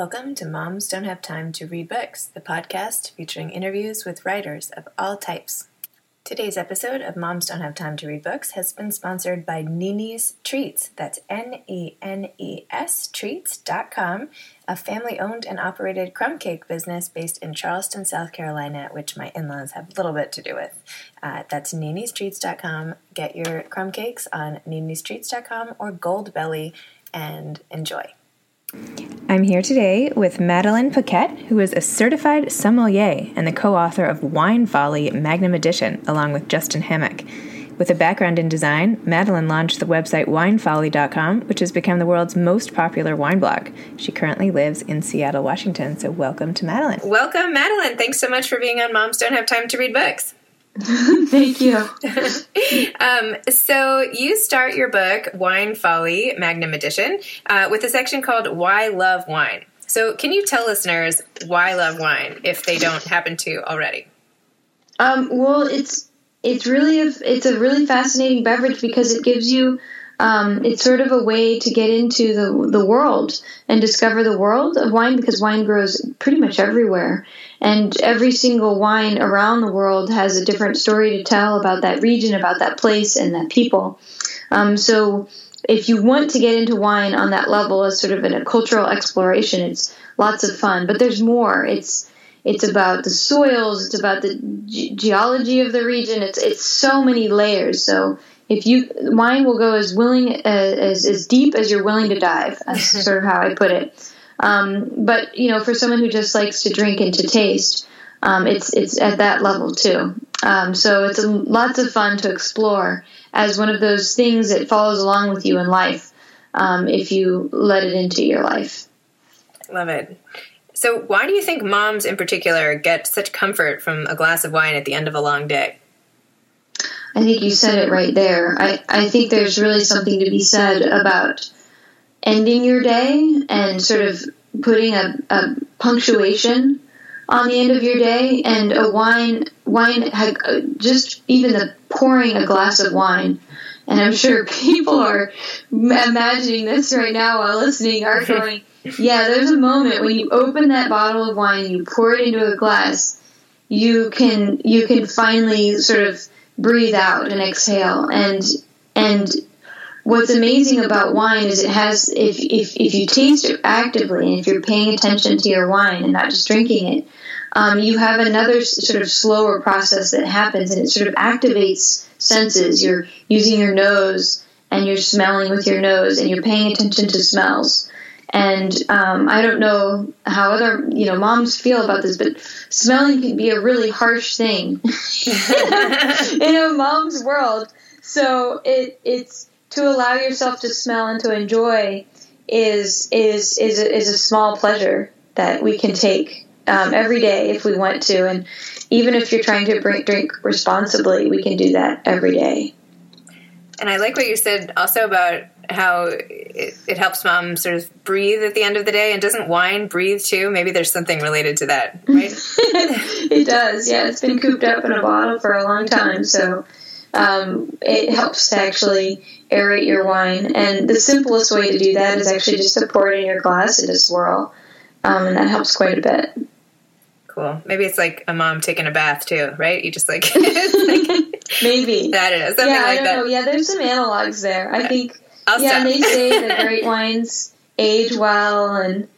Welcome to Moms Don't Have Time to Read Books, the podcast featuring interviews with writers of all types. Today's episode of Moms Don't Have Time to Read Books has been sponsored by Nene's Treats. That's N E N E S Treats.com, a family owned and operated crumb cake business based in Charleston, South Carolina, which my in laws have a little bit to do with. Uh, that's Treats.com. Get your crumb cakes on Nene's Treats.com or Goldbelly and enjoy. I'm here today with Madeline Puckette, who is a certified sommelier and the co author of Wine Folly Magnum Edition, along with Justin Hammack. With a background in design, Madeline launched the website winefolly.com, which has become the world's most popular wine blog. She currently lives in Seattle, Washington. So, welcome to Madeline. Welcome, Madeline. Thanks so much for being on Moms Don't Have Time to Read Books. Thank you. um, so you start your book, Wine Folly, Magnum Edition, uh, with a section called Why Love Wine. So can you tell listeners why love wine if they don't happen to already? Um, well, it's it's really a, it's a really fascinating beverage because it gives you um, it's sort of a way to get into the the world and discover the world of wine because wine grows pretty much everywhere, and every single wine around the world has a different story to tell about that region, about that place, and that people. Um, so, if you want to get into wine on that level as sort of a cultural exploration, it's lots of fun. But there's more. It's it's about the soils. It's about the ge- geology of the region. It's it's so many layers. So if you wine will go as willing uh, as as deep as you're willing to dive. That's sort of how I put it. Um, but you know, for someone who just likes to drink and to taste, um, it's it's at that level too. Um, so it's a, lots of fun to explore as one of those things that follows along with you in life um, if you let it into your life. Love it. So, why do you think moms in particular get such comfort from a glass of wine at the end of a long day? I think you said it right there. I, I think there's really something to be said about ending your day and sort of putting a, a punctuation on the end of your day and a wine wine uh, just even the pouring a glass of wine and i'm sure people are imagining this right now while listening are going yeah there's a moment when you open that bottle of wine and you pour it into a glass you can you can finally sort of breathe out and exhale and and what's amazing about wine is it has if if if you taste it actively and if you're paying attention to your wine and not just drinking it, um, you have another sort of slower process that happens and it sort of activates senses. You're using your nose and you're smelling with your nose and you're paying attention to smells. And um, I don't know how other you know moms feel about this, but smelling can be a really harsh thing in a mom's world. So it it's to allow yourself to smell and to enjoy is is is a, is a small pleasure that we can take um, every day if we want to, and even if you're trying to drink, drink responsibly, we can do that every day. And I like what you said also about how it, it, helps mom sort of breathe at the end of the day. And doesn't wine breathe too? Maybe there's something related to that, right? it does. Yeah, it's been cooped up in a bottle for a long time, so um, it helps to actually aerate your wine. And the simplest way to do that is actually just to pour it in your glass and to swirl, um, and that helps quite a bit. Cool. Maybe it's like a mom taking a bath too, right? You just like, like maybe that is something yeah, like I don't that. Know. Yeah, there's some analogs there. I think. I'll yeah, and they say that great wines age well, and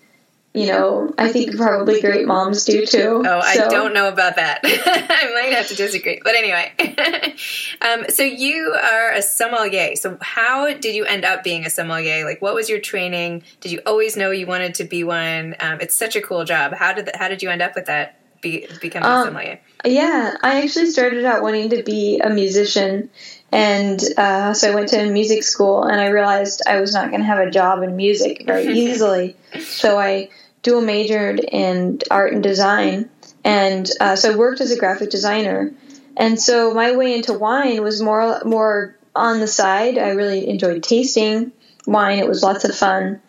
you know, I think probably great moms do too. Oh, I So- don't know about that. I might have to disagree. But anyway, um, so you are a sommelier. So how did you end up being a sommelier? Like, what was your training? Did you always know you wanted to be one? Um, it's such a cool job. How did how did you end up with that? Be, becoming a Um, sommelier. Yeah, I actually started out wanting to be a musician, and uh, so I went to music school, and I realized I was not going to have a job in music very easily. so I dual majored in art and design, and uh, so I worked as a graphic designer. And so my way into wine was more more on the side. I really enjoyed tasting wine; it was lots of fun,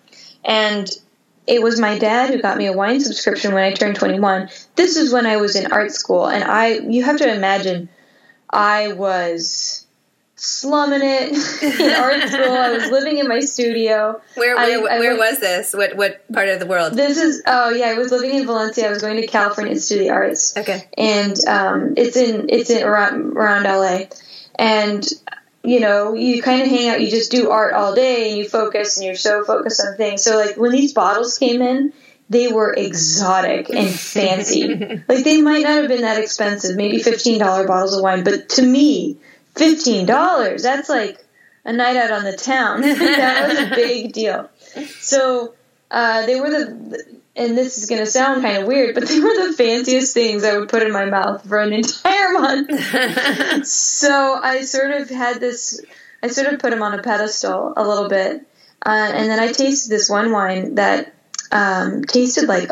and it was my dad who got me a wine subscription when I turned 21. This is when I was in art school, and I you have to imagine I was slumming it in art school. I was living in my studio. Where where, I where went- was this? What what part of the world? This is oh yeah, I was living in Valencia. I was going to California Institute of the Arts Okay. and um, it's in it's in around, around LA, and you know you kind of hang out, you just do art all day, and you focus, and you're so focused on things. So like when these bottles came in, they were exotic and fancy. like they might not have been that expensive, maybe fifteen dollar bottles of wine, but to me, fifteen dollars that's like a night out on the town. that was a big deal. So uh, they were the, and this is going to sound kind of weird, but they were the fanciest things I would put in my mouth for an entire month. so I sort of had this, I sort of put them on a pedestal a little bit. Uh, and then I tasted this one wine that um, tasted like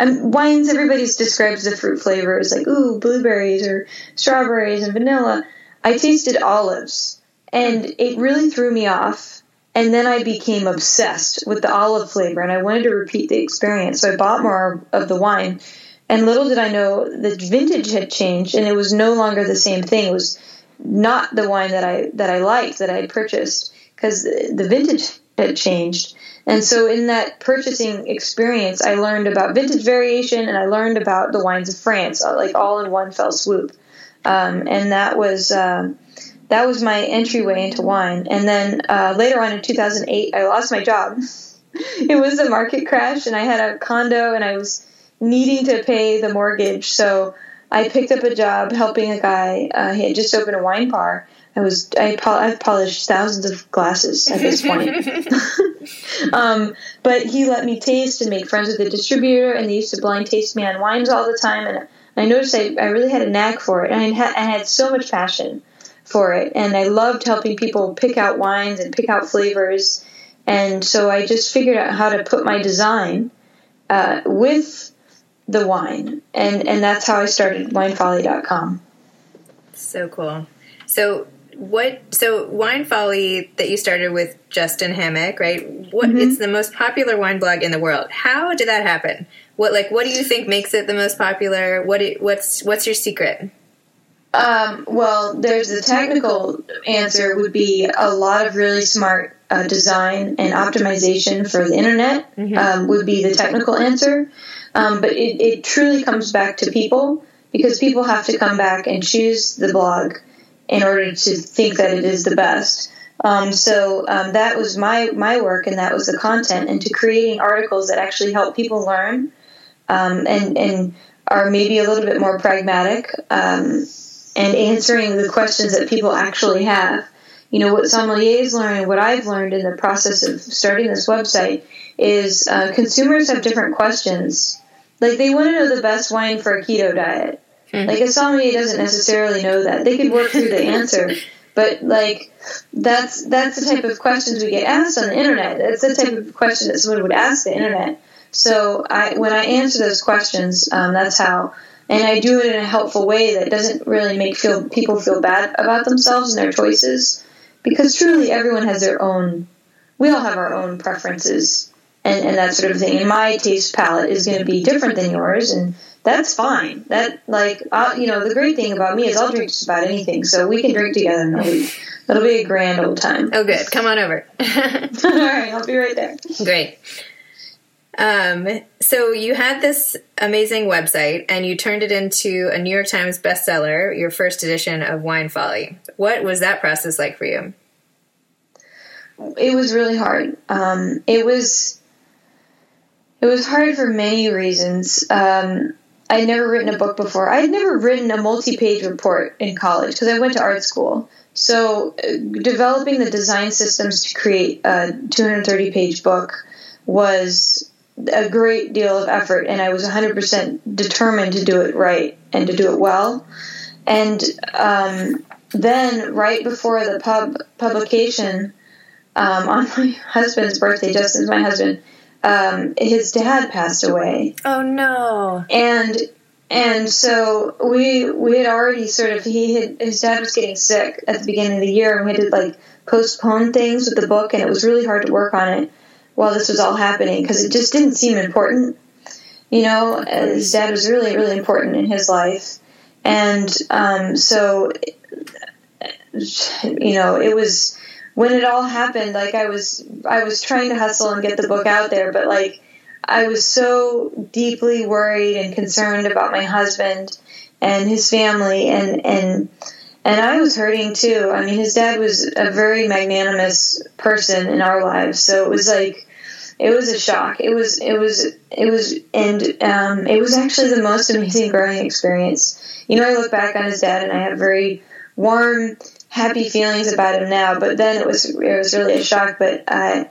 um, wines. Everybody describes the fruit flavors like ooh blueberries or strawberries and vanilla. I tasted olives, and it really threw me off. And then I became obsessed with the olive flavor, and I wanted to repeat the experience. So I bought more of the wine, and little did I know the vintage had changed, and it was no longer the same thing. It was not the wine that I that I liked that I had purchased because the vintage had changed. And so in that purchasing experience, I learned about vintage variation, and I learned about the wines of France, like all in one fell swoop. Um, and that was. um that was my entryway into wine. And then uh, later on in 2008, I lost my job. it was a market crash, and I had a condo, and I was needing to pay the mortgage. So I picked up a job helping a guy. Uh, he had just opened a wine bar. I was I pol- I've polished thousands of glasses at this point. um, but he let me taste and make friends with the distributor, and they used to blind taste me on wines all the time. And I noticed I, I really had a knack for it, and I had, I had so much passion for it, and I loved helping people pick out wines and pick out flavors. And so I just figured out how to put my design uh, with the wine, and and that's how I started winefolly.com. So cool. So what? So wine folly that you started with Justin Hammack, right? What? Mm-hmm. It's the most popular wine blog in the world. How did that happen? What like what do you think makes it the most popular? What it, what's what's your secret? Um, well, there's the technical answer would be a lot of really smart uh, design and optimization for the internet um, would be the technical answer. Um, but it, it truly comes back to people because people have to come back and choose the blog in order to think that it is the best. Um, so um, that was my my work, and that was the content, and to creating articles that actually help people learn, um, and and are maybe a little bit more pragmatic, um, and answering the questions that people actually have. You know what sommeliers learn, what I've learned in the process of starting this website is uh, consumers have different questions. Like they want to know the best wine for a keto diet. Mm-hmm. Like a sommelier doesn't necessarily know that. They could work through the answer, but like that's that's the type of questions we get asked on the internet. That's the type of question that someone would ask the internet. So I, when I answer those questions, um, that's how, and I do it in a helpful way that doesn't really make feel people feel bad about themselves and their choices, because truly everyone has their own. We all have our own preferences and, and that sort of thing. And my taste palette is going to be different than yours, and that's fine. That like I'll, you know the great thing about me is I'll drink just about anything, so we can drink together and it'll be, it'll be a grand old time. Oh, good. Come on over. All right, I'll be right there. Great. Um, so you had this amazing website and you turned it into a New York Times bestseller, your first edition of Wine Folly. What was that process like for you? It was really hard. Um, it was it was hard for many reasons. Um, I'd never written a book before. I'd never written a multi-page report in college because I went to art school. So uh, developing the design systems to create a 230-page book was a great deal of effort, and I was 100% determined to do it right and to do it well. And um, then, right before the pub publication, um, on my husband's birthday, Justin's my husband, um, his dad passed away. Oh no! And and so we we had already sort of he had his dad was getting sick at the beginning of the year, and we had to like postpone things with the book, and it was really hard to work on it while this was all happening because it just didn't seem important. You know, his dad was really really important in his life, and um, so you know it was when it all happened, like I was I was trying to hustle and get the book out there, but like I was so deeply worried and concerned about my husband and his family and and and I was hurting too. I mean, his dad was a very magnanimous person in our lives, so it was like it was a shock. It was it was it was and um, it was actually the most amazing growing experience. You know, I look back on his dad and I have very warm happy feelings about him now, but then it was it was really a shock. But uh,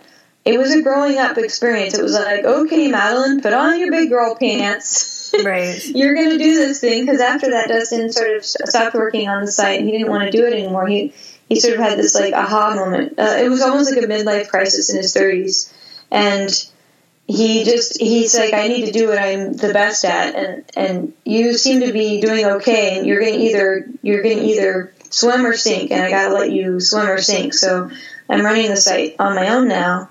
it was a growing up experience. It was like, okay, Madeline, put on your big girl pants. Right. You're going to do this thing because after that, Justin sort of stopped working on the site. He didn't want to do it anymore. He he sort of had this like aha moment. Uh, it was almost like a midlife crisis in his 30s, and he just he's like I need to do what I'm the best at, and and you seem to be doing okay, and you're going to either you're going to either swim or sink, and I got to let you swim or sink. So I'm running the site on my own now,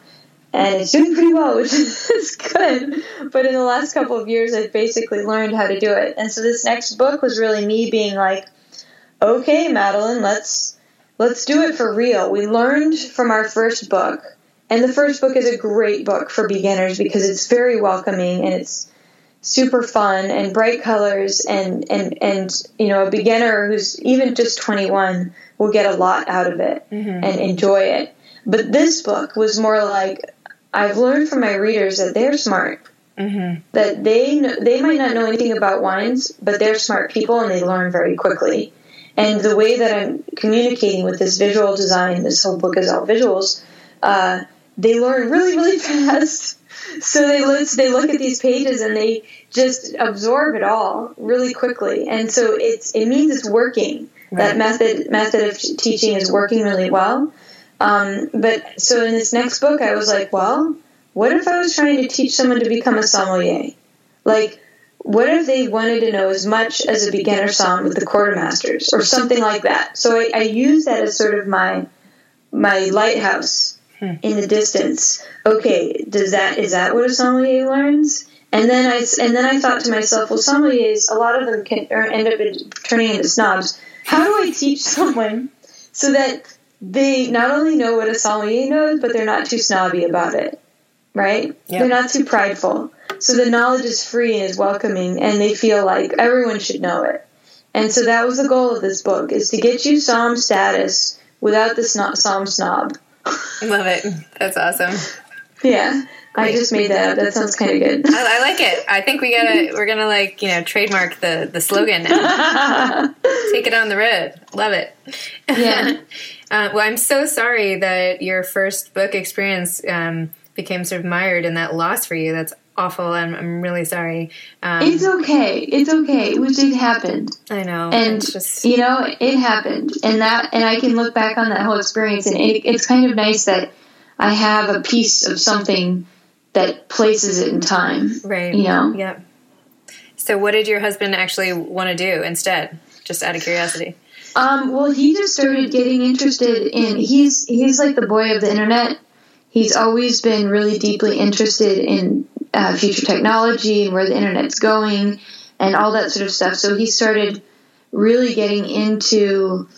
and it's doing pretty well, which is good. But in the last couple of years, I've basically learned how to do it. And so this next book was really me being like, okay, Madeline, let's let's do it for real. We learned from our first book. And the first book is a great book for beginners because it's very welcoming and it's super fun and bright colors and and and you know a beginner who's even just 21 will get a lot out of it mm-hmm. and enjoy it but this book was more like i've learned from my readers that they're smart mm-hmm. that they they might not know anything about wines but they're smart people and they learn very quickly and the way that i'm communicating with this visual design this whole book is all visuals uh, they learn really really fast so they look, they look at these pages and they just absorb it all really quickly, and so it's it means it's working. Right. That method method of teaching is working really well. Um, but so in this next book, I was like, well, what if I was trying to teach someone to become a sommelier? Like, what if they wanted to know as much as a beginner som with the Court of Masters or something like that? So I, I use that as sort of my my lighthouse hmm. in the distance. Okay, does that is that what a sommelier learns? And then I and then I thought to myself, well, sommeliers, a lot of them can end up turning into snobs. How do I teach someone so that they not only know what a sommelier knows, but they're not too snobby about it, right? Yep. They're not too prideful. So the knowledge is free and is welcoming, and they feel like everyone should know it. And so that was the goal of this book: is to get you som status without the sno- som snob. I love it. That's awesome. Yeah. I just made that. That sounds kind of good. I, I, like it. I think we gotta we're gonna like you know trademark the the slogan now. Take it on the road. Love it. Yeah. uh, well, I'm so sorry that your first book experience um, became sort of mired in that loss for you. That's awful. I'm, I'm really sorry. Um, it's okay. It's okay. It was it happened. I know. And just... you know, it happened, and that and I can look back on that whole experience, and it, it's kind of nice that I have a piece of something that places it in time. Right. You know. Yep. So, what did your husband actually want to do instead? Just out of curiosity. Um, well, he just started getting interested in. He's he's like the boy of the internet. He's always been really deeply interested in uh, future technology and where the internet's going and all that sort of stuff. So he started really getting into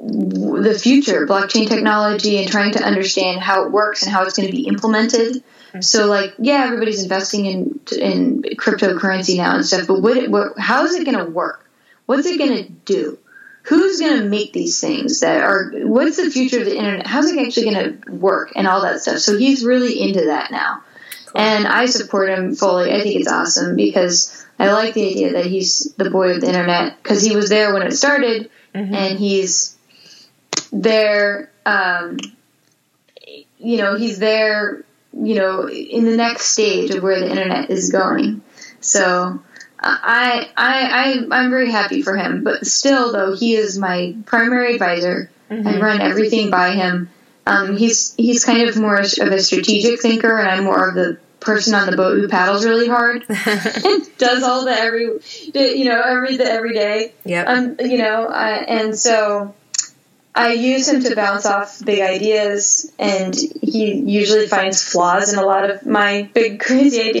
the future, blockchain technology, and trying to understand how it works and how it's going to be implemented. So, like, yeah, everybody's investing in in cryptocurrency now and stuff, but what, what how is it going to work? What's it going to do? Who's going to make these things that are? What's the future of the internet? How's it actually going to work and all that stuff? So he's really into that now, and I support him fully. I think it's awesome because I like the idea that he's the boy of the internet because he was there when it started, mm-hmm. and he's there. Um, you know, he's there you know, in the next stage of where the internet is going. So I, I, I, I'm very happy for him. But still, though, he is my primary advisor. Mm-hmm. I run everything by him. Um, he's he's kind of more of a strategic thinker, and I'm more of the person on the boat who paddles really hard and does all the every, you know, every the every day. Yeah. Um, you know, uh, and so I use him to bounce off big ideas, and he usually finds flaws in a lot of my big, crazy ideas.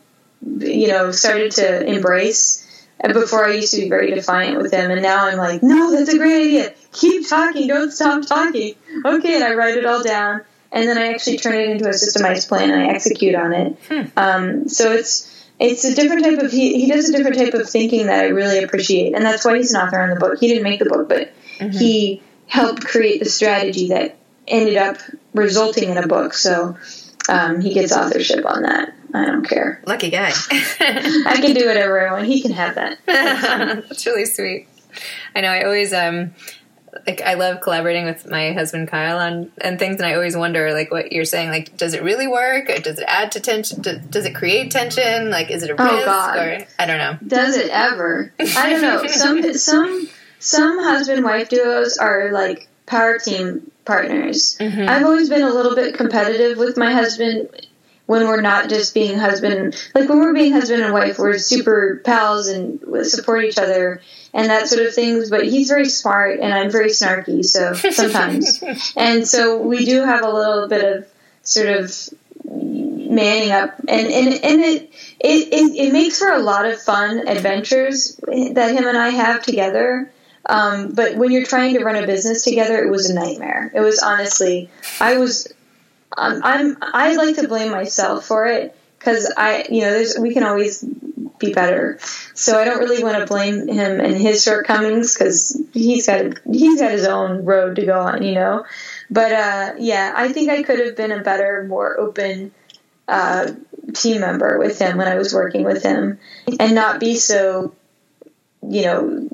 you know, started to embrace. And before I used to be very defiant with him, and now I'm like, no, that's a great idea. Keep talking, don't stop talking. Okay, and I write it all down, and then I actually turn it into a systemized plan and I execute on it. Hmm. Um, so it's it's a different type of he, he does a different type of thinking that I really appreciate, and that's why he's an author on the book. He didn't make the book, but mm-hmm. he helped create the strategy that ended up resulting in a book. So um, he gets authorship on that. I don't care. Lucky guy. I can do whatever I want. He can have that. That's really sweet. I know. I always um like I love collaborating with my husband Kyle on and things, and I always wonder like what you're saying. Like, does it really work? Or does it add to tension? Does it create tension? Like, is it a oh, risk? God. Or I don't know. Does it ever? I don't know. Some some some husband wife duos are like power team partners. Mm-hmm. I've always been a little bit competitive with my husband when we're not just being husband like when we're being husband and wife we're super pals and support each other and that sort of things but he's very smart and i'm very snarky so sometimes and so we do have a little bit of sort of manning up, and and and it, it it it makes for a lot of fun adventures that him and I have together. Um, but when you're trying to run a business together, it was a nightmare. It was honestly, I was, um, I'm, I like to blame myself for it because I, you know, there's we can always be better. So I don't really want to blame him and his shortcomings because he's got he's got his own road to go on, you know. But uh, yeah, I think I could have been a better, more open uh, team member with him when I was working with him, and not be so, you know,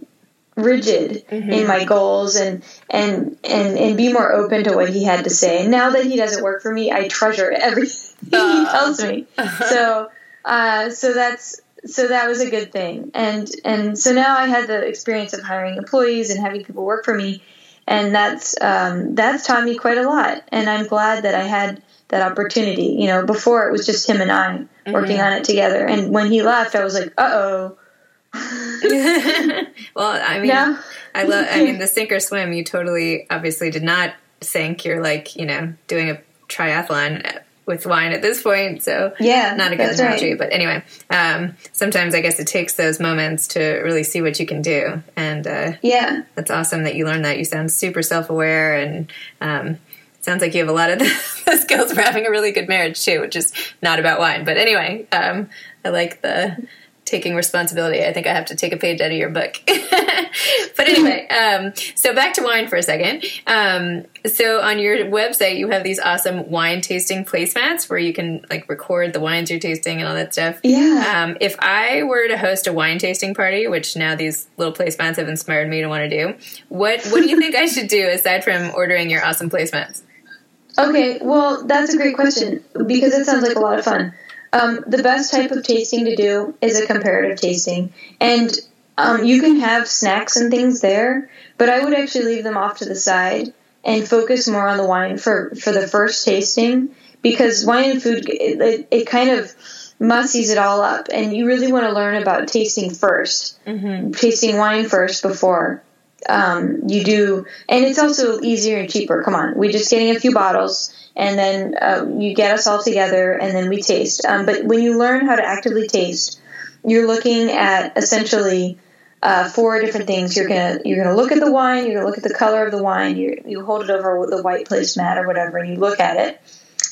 rigid mm-hmm. in my goals and and and and be more open to what he had to say. And now that he doesn't work for me, I treasure everything uh. he tells me. So uh, so that's so that was a good thing. And and so now I had the experience of hiring employees and having people work for me, and that's um, that's taught me quite a lot. And I'm glad that I had that opportunity. You know, before it was just him and I mm-hmm. working on it together. And when he left, I was like, uh oh. well, I mean, yeah. I love. I mean, the sink or swim. You totally, obviously, did not sink. You're like, you know, doing a triathlon with wine at this point. So yeah, not a good analogy, right. but anyway, um, sometimes I guess it takes those moments to really see what you can do. And uh, yeah, that's awesome that you learned that. You sound super self aware and. Um, sounds like you have a lot of the, skills for having a really good marriage too, which is not about wine. But anyway, um, I like the taking responsibility. I think I have to take a page out of your book. but anyway, um, so back to wine for a second. Um, so on your website, you have these awesome wine tasting placemats where you can like record the wines you're tasting and all that stuff. Yeah. Um, if I were to host a wine tasting party, which now these little placemats have inspired me to want to do, what what do you think I should do aside from ordering your awesome placemats? Okay, well, that's a great question because it sounds like a lot of fun. Um, the best type of tasting to do is a comparative tasting, and um, you can have snacks and things there, but I would actually leave them off to the side and focus more on the wine for for the first tasting because wine and food it, it, it kind of mussies it all up, and you really want to learn about tasting 1st mm-hmm. tasting wine first before um, you do, and it's also easier and cheaper. Come on, we're just getting a few bottles, and then uh, you get us all together, and then we taste. Um, but when you learn how to actively taste, you're looking at essentially uh, four different things. You're gonna you're gonna look at the wine. You're gonna look at the color of the wine. You you hold it over the white placemat or whatever, and you look at it,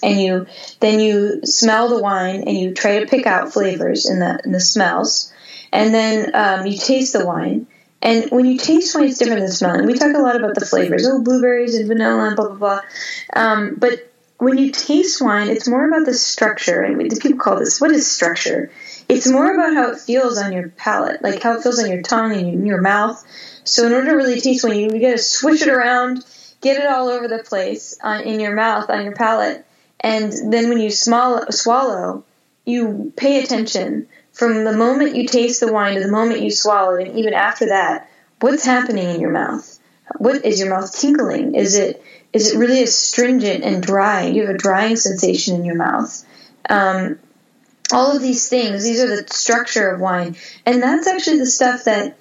and you then you smell the wine, and you try to pick out flavors in the in the smells, and then um, you taste the wine and when you taste wine, it's different than smelling. We talk a lot about the flavors, oh, blueberries and vanilla and blah, blah, blah. Um, but when you taste wine, it's more about the structure. And people call this, what is structure? It's more about how it feels on your palate, like how it feels on your tongue and in your mouth. So in order to really taste wine, you, you got to swish it around, get it all over the place on, in your mouth, on your palate. And then when you small, swallow, you pay attention from the moment you taste the wine to the moment you swallow and even after that, what's happening in your mouth? What is your mouth tingling? Is it is it really astringent and dry? You have a drying sensation in your mouth. Um, all of these things, these are the structure of wine, and that's actually the stuff that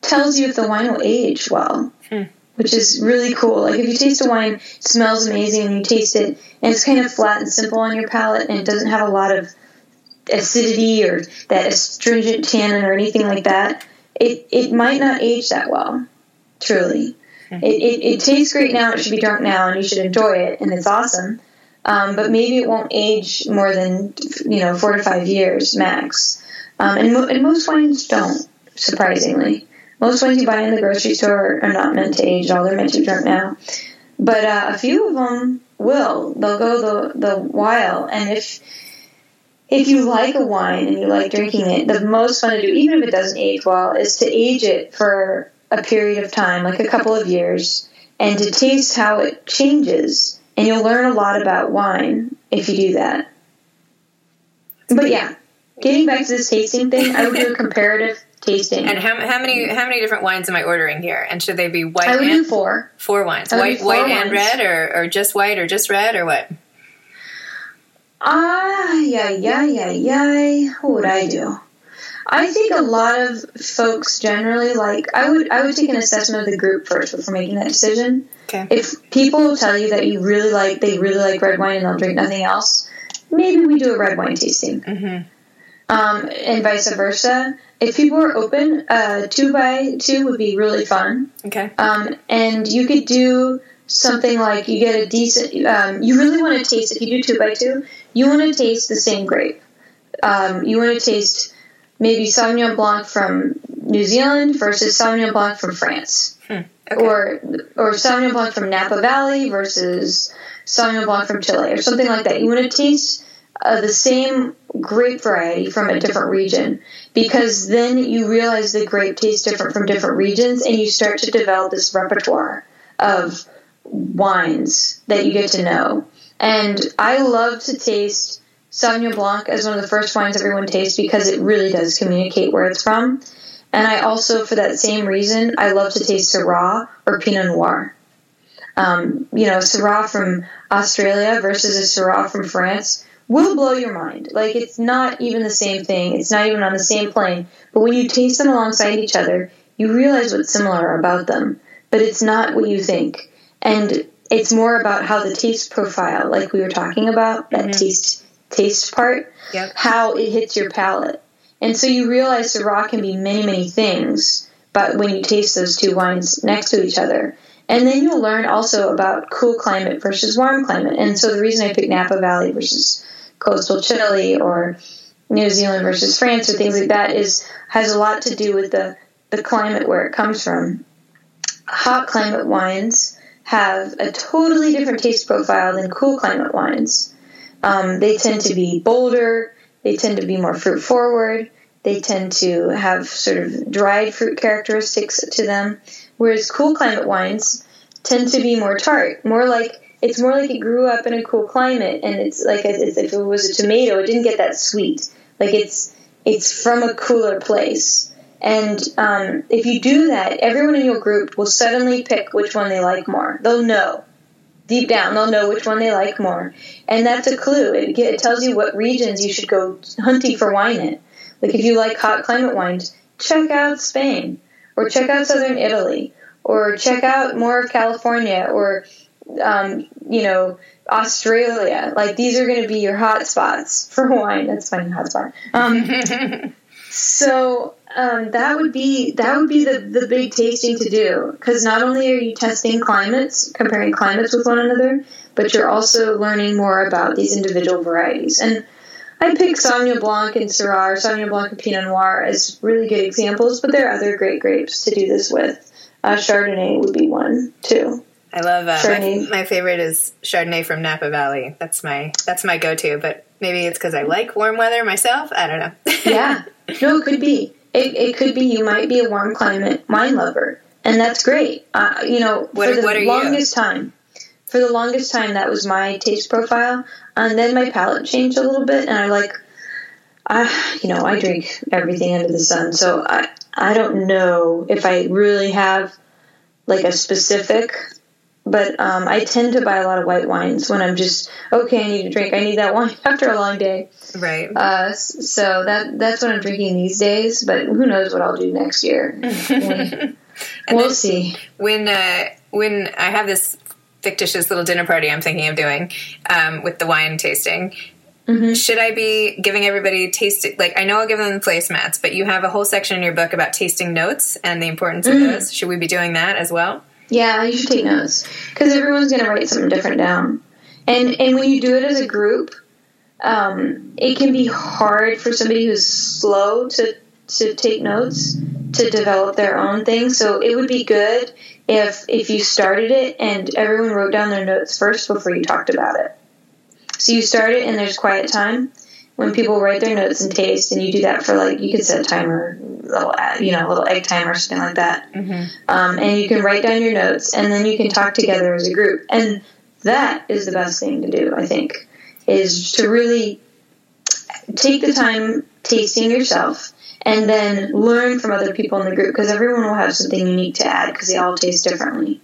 tells you if the wine will age well. Hmm which is really cool. Like if you taste a wine, it smells amazing, and you taste it, and it's kind of flat and simple on your palate, and it doesn't have a lot of acidity or that astringent tannin or anything like that, it, it might not age that well, truly. It, it, it, tastes great now, it should be drunk now, and you should enjoy it, and it's awesome. Um, but maybe it won't age more than, you know, four to five years max. Um, and, mo- and most wines don't, surprisingly. Most wines you buy in the grocery store are not meant to age at all, they're meant to be drunk now. But uh, a few of them will. They'll go the, the while. And if if you like a wine and you like drinking it, the most fun to do, even if it doesn't age well, is to age it for a period of time, like a couple of years, and to taste how it changes. And you'll learn a lot about wine if you do that. But yeah, getting back to this tasting thing, I would do a comparative tasting. And how, how many how many different wines am I ordering here? And should they be white? I would and, do four. Four wines. White, white wines. and red, or, or just white, or just red, or what? Ah, yeah, yeah, yeah, yeah. What would I do? I think a lot of folks generally like. I would I would take an assessment of the group first before making that decision. Okay. If people tell you that you really like they really like red wine and they'll drink nothing else, maybe we do a red wine tasting. Mm-hmm. Um, and vice versa. If people are open, uh, two by two would be really fun. Okay. Um, and you could do something like you get a decent. Um, you really want to taste if you do two by two. You want to taste the same grape. Um, you want to taste maybe Sauvignon Blanc from New Zealand versus Sauvignon Blanc from France, Okay. or or Sauvignon Blanc from Napa Valley versus Sauvignon Blanc from Chile, or something like that. You want to taste uh, the same grape variety from a different region because then you realize the grape tastes different from different regions, and you start to develop this repertoire of wines that you get to know. And I love to taste Sauvignon Blanc is one of the first wines everyone tastes because it really does communicate where it's from. And I also, for that same reason, I love to taste Syrah or Pinot Noir. Um, you know, Syrah from Australia versus a Syrah from France will blow your mind. Like, it's not even the same thing, it's not even on the same plane. But when you taste them alongside each other, you realize what's similar about them. But it's not what you think. And it's more about how the taste profile, like we were talking about, that taste taste part, Yep. how it hits your palate. And so you realize Syrah can be many, many things, but when you taste those two wines next to each other. And then you'll learn also about cool climate versus warm climate. And so the reason I picked Napa Valley versus coastal Chile or New Zealand versus France or things like that is has a lot to do with the, the climate where it comes from. Hot climate wines have a totally different taste profile than cool climate wines. Um, they tend to be bolder, they tend to be more fruit forward, they tend to have sort of dried fruit characteristics to them, whereas cool climate wines tend to be more tart, more like it's more like it grew up in a cool climate, and it's like as if it was a tomato, it didn't get that sweet. Like it's it's from a cooler place. And um, if you do that, everyone in your group will suddenly pick which one they like more. They'll know deep down they'll know which one they like more. And that's a clue. It, get- it tells you what regions you should go hunting for wine in. Like if you like hot climate wines check out spain or check out southern italy or check out more of california or um, you know australia. Like these are going to be your hot spots for wine. That's funny hot spot. Um, so um, that would be that would be the, the big tasting to do because not only are you testing climates, comparing climates with one another, but you're also learning more about these individual varieties. And I pick Sauvignon Blanc and Syrah, or Sauvignon Blanc and Pinot Noir as really good examples, but there are other great grapes to do this with. Uh, Chardonnay would be one too. I love uh, my, Chardonnay. my favorite is Chardonnay from Napa Valley. That's my that's my go-to. But maybe it's because I like warm weather myself. I don't know. Yeah, no, it could be. It, it could be you might be a warm climate wine lover, and that's great. Uh, you know, What- for the are you? longest time, for the longest time, that was my taste profile, and then my palate changed a little bit, and I like, I you know, I drink everything under the sun, so I I don't know if I really have like a specific. But um, I tend to buy a lot of white wines when I'm just okay. I need a drink. I need that wine after a long day. right. Uh, so that that's what I'm drinking these days. But who knows what I'll do next year? we'll see. when uh, when I have this fictitious little dinner party I'm thinking of doing um, with the wine tasting. Mm-hmm. Should I be giving everybody tasting? Like I know I'll give them the placemats, but you have a whole section in your book about tasting notes and the importance Mm. of those. Should we be doing that as well? Yeah, you should take notes because everyone's going to write something different down. And and when you do it as a group, um, it can be hard for somebody who's slow to to take notes to develop their own thing. So it would be good if if you started it and everyone wrote down their notes first before you talked about it. So you start it and there's quiet time when people write their notes and taste, and you do that for like you could set a timer, little you know, a little egg timer or something like that. Um, and you can write down your notes, and then you can talk together as a group. And that is the best thing to do, I think, is to really take the time tasting yourself and then learn from other people in the group because everyone will have something unique to add because they all taste differently.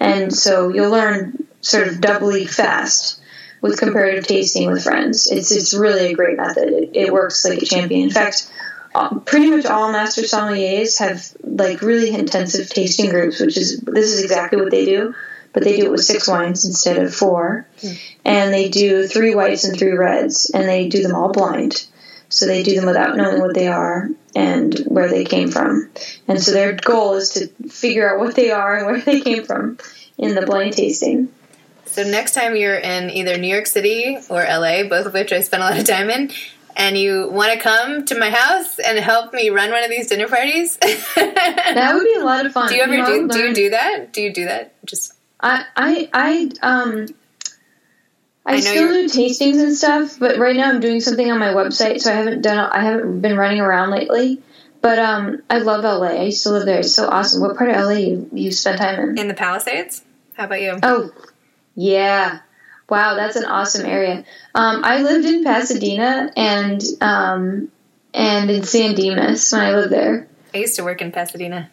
And so you'll learn sort of doubly fast with comparative tasting with friends. It's it's really a great method. It, it works like a champion. In fact, uh, Um, pretty much all master sommeliers have like really intensive tasting groups, which is this is exactly what they do but they do it with six wines instead of four. And they do three whites and three reds, and they do them all blind. So they do them without knowing what they are and where they came from. And so their goal is to figure out what they are and where they came from in the blind tasting. So next time you're in either New York City or LA, both of which I spent a lot of time in, and you want to come to my house and help me run one of these dinner parties, that would be a lot of fun. Do you ever know, do? Do you do that? Do you do that? Just I I I um I, I still do tastings and stuff, but right now I'm doing something on my website, so I haven't done I haven't been running around lately. But um, I love LA. I used to live there. It's so awesome. What part of LA you, you spent time in? in the Palisades? How about you? Oh, yeah. Wow, that's an awesome area. Um, I lived in Pasadena and um, and in San Dimas when I lived there. I used to work in Pasadena.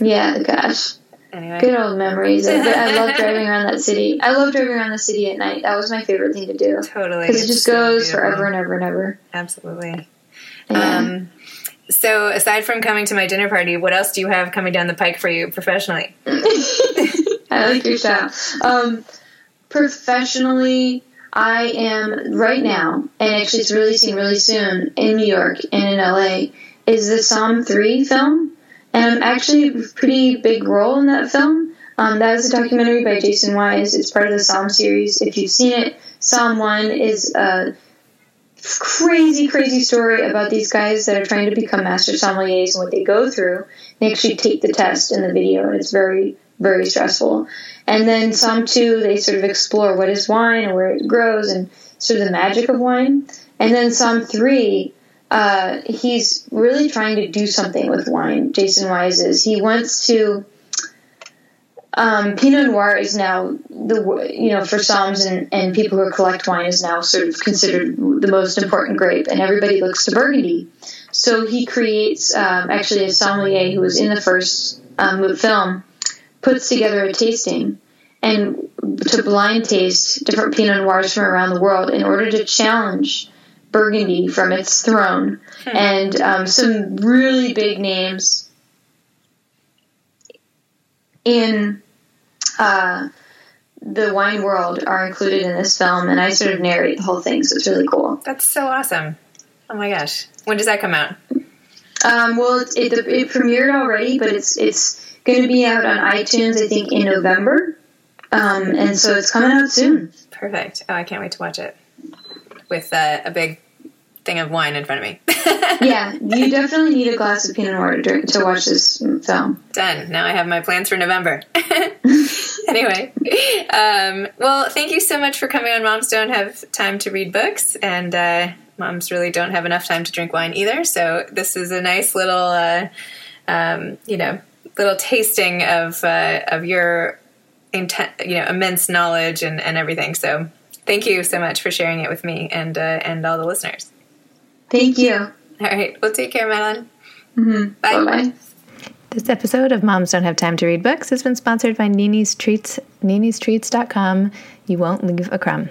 Yeah, gosh. Anyway, Good old memories. I, I love driving around that city. I love driving around the city at night. That was my favorite thing to do. totally. Because it just so goes beautiful. forever and ever and ever. Absolutely. Yeah. Um, so aside from coming to my dinner party, what else do you have coming down the pike for you professionally? I like your style. Um, professionally, I am right now, and actually it's releasing really soon in New York and in LA, is the Somm 3 film. And I'm actually a pretty big role in that film. Um, that is a documentary by Jason Wise. It's part of the Somm series. If you've seen it, Somm 1 is a crazy, crazy story about these guys that are trying to become master sommeliers and what they go through. They actually take the test in the video, and it's very, very stressful. And then Somm 2, they sort of explore what is wine and where it grows and sort of the magic of wine. And then Somm 3, uh, he's really trying to do something with wine. Jason Wise is. He wants to. Um, Pinot Noir is now the you know for soms and, and people who collect wine is now sort of considered the most important grape, and everybody looks to Burgundy. So he creates um, actually a sommelier who was in the first um, film puts together a tasting and to blind taste different Pinot Noirs from around the world in order to challenge Burgundy from its throne, and um, some really big names in uh, the wine world are included in this film, and I sort of narrate the whole thing, so it's really cool. That's so awesome. Oh my gosh. When does that come out? Um, well, it, it, it premiered already, but it's it's going to be out on iTunes, I think, in November, um, and so it's coming out soon. Perfect. Oh, I can't wait to watch it with uh, a big thing of wine in front of me. Yeah, you definitely need a glass of Pinot Noir to, drink, to watch this film. Done. Now I have my plans for November. anyway, um, well, thank you so much for coming on. Moms don't have time to read books, and uh, moms really don't have enough time to drink wine either. So this is a nice little, uh, um, you know, little tasting of uh, of your inten- you know immense knowledge and, and everything. So thank you so much for sharing it with me and uh, and all the listeners. Thank you. All right, well, take care, Madeline. Bye bye. This episode of Moms Don't Have Time to Read Books has been sponsored by Nene's Treats, nenestreats.com. You won't leave a crumb.